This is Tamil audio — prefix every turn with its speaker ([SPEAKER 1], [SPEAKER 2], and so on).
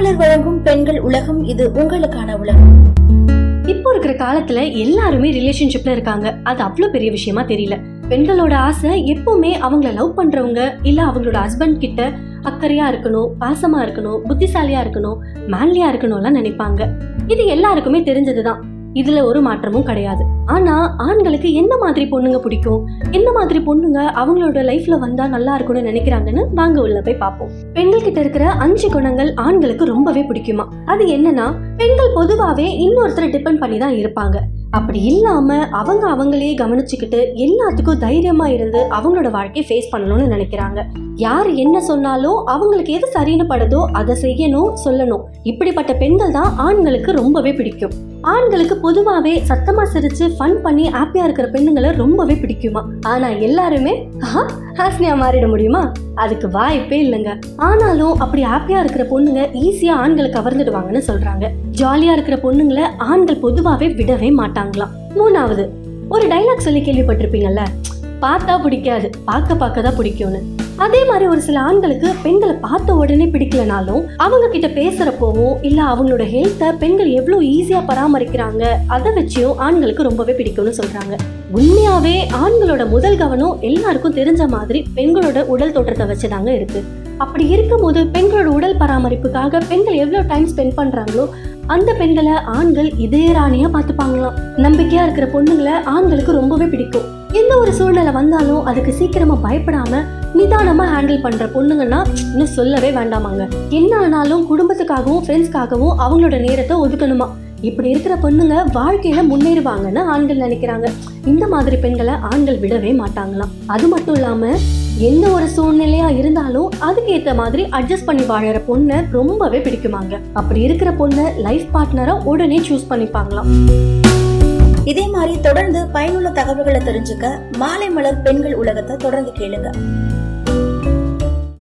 [SPEAKER 1] மாமலர் வழங்கும் பெண்கள் உலகம் இது உங்களுக்கான உலகம்.
[SPEAKER 2] இப்போ இருக்கிற காலத்துல எல்லாருமே ரிலேஷன்ஷிப்ல இருக்காங்க. அது அவ்வளவு பெரிய விஷயமா தெரியல. பெண்களோட ஆசை எப்பவுமே அவங்கள லவ் பண்றவங்க இல்ல அவங்களோட ஹஸ்பண்ட் கிட்ட அக்கறையா இருக்கணும் பாசமா இருக்கணும் புத்திசாலியா இருக்கணும் மேன்லியா இருக்கணும்லாம் நினைப்பாங்க. இது எல்லாருக்குமே தெரிஞ்சதுதான். இதுல ஒரு மாற்றமும் கிடையாது. ஆனா ஆண்களுக்கு எந்த மாதிரி பொண்ணுங்க பிடிக்கும்? எந்த மாதிரி பொண்ணுங்க அவங்களோட லைஃப்ல வந்தா நல்லா இருக்கும்னு நினைக்கிறாங்கன்னு வாங்க உள்ள போய் பார்ப்போம். பெண்கள் கிட்ட இருக்கிற அஞ்சு குணங்கள் ஆண்களுக்கு ரொம்பவே பிடிக்குமா? அது என்னன்னா பெண்கள் பொதுவாவே இன்னொருத்தரை டிபெண்ட் பண்ணி தான் இருப்பாங்க. அப்படி இல்லாம அவங்க அவங்களே கவனிச்சுக்கிட்டு எல்லாத்துக்கும் தைரியமா இருந்து அவங்களோட வாழ்க்கையை ஃபேஸ் பண்ணணும்னு நினைக்கிறாங்க. யார் என்ன சொன்னாலும் அவங்களுக்கு எது சரின்னு படுதோ அதை செய்யணும் சொல்லணும். இப்படிப்பட்ட பெண்கள் தான் ஆண்களுக்கு ரொம்பவே பிடிக்கும். ஆண்களுக்கு பொதுவாவே சத்தமா சிரிச்சு ஃபன் பண்ணி ஹாப்பியா இருக்கிற பெண்ணுங்களை ரொம்பவே பிடிக்குமா? ஆனா எல்லாருமே ஆஹா, ஹாஸ்னியா மாறிட முடியுமா? அதுக்கு வாய்ப்பே இல்லைங்க. ஆனாலும் அப்படி ஹாப்பியா இருக்கிற பொண்ணுங்க ஈஸியா ஆண்களை கவர்ந்துடுவாங்கன்னு சொல்றாங்க. ஜாலியா இருக்கிற பொண்ணுங்களை ஆண்கள் பொதுவாவே விடவே மாட்டாங்களாம். மூணாவது ஒரு டைலாக் சொல்லி கேள்விப்பட்டிருப்பீங்கல்ல? பார்த்தா பிடிக்காது பார்க்க பார்க்க தான் பிடிக்கும்னு. அதே மாதிரி ஒரு சில ஆண்களுக்கு பெண்களை பார்த்த உடனே பிடிக்கலனாலும் அவங்க கிட்ட பேசுறப்போவும் இல்ல அவங்களோட ஹெல்த்தை பெண்கள் எவ்வளவு ஈஸியா பராமரிக்கிறாங்க அதை வச்சும் ஆண்களுக்கு ரொம்பவே பிடிக்கும்னு சொல்றாங்க. உண்மையாவே ஆண்களோட முதல் கவனம் எல்லாருக்கும் தெரிஞ்ச மாதிரி பெண்களோட உடல் தோற்றத்தை வச்சுதாங்க இருக்கு. அப்படி இருக்கும்போது பெண்களோட உடல் பராமரிப்புக்காக பெண்கள் எவ்வளோ டைம் ஸ்பெண்ட் பண்ணுறாங்களோ அந்த பெண்களை ஆண்கள் இதே ராணியாக பார்த்துப்பாங்களாம். நம்பிக்கையாக இருக்கிற பொண்ணுங்களை ஆண்களுக்கு ரொம்பவே பிடிக்கும். எந்த ஒரு சூழ்நிலை வந்தாலும் அதுக்கு சீக்கிரமா பயப்படாம நிதானமா ஹேண்டில் பண்ற பொண்ணுங்கன்னா இன்னும் சொல்லவே வேண்டாமாங்க. என்ன ஆனாலும் குடும்பத்துக்காகவும் ஃப்ரெண்ட்ஸ்க்காகவும் அவங்களோட நேரத்தை ஒதுக்கணுமா? இப்படி இருக்கிற பொண்ணுங்க வாழ்க்கையில முன்னேறுவாங்கன்னு ஆண்கள் நினைக்கிறாங்க. இந்த மாதிரி பெண்களை ஆண்கள் விடவே மாட்டாங்களாம். அது மட்டும் இல்லாம எந்த ஒரு சூழ்நிலையா இருந்தாலும் அதுக்கு ஏத்த மாதிரி அட்ஜஸ்ட் பண்ணி வாழற பொண்ணை ரொம்பவே பிடிக்குமாங்க. அப்படி இருக்கிற பொண்ணை லைஃப் பார்ட்னரா உடனே சூஸ் பண்ணிப்பாங்களாம்.
[SPEAKER 1] இதே மாதிரி தொடர்ந்து பயனுள்ள தகவல்களை தெரிஞ்சுக்க மாலை மலர் பெண்கள் உலகத்தை தொடர்ந்து கேளுங்க.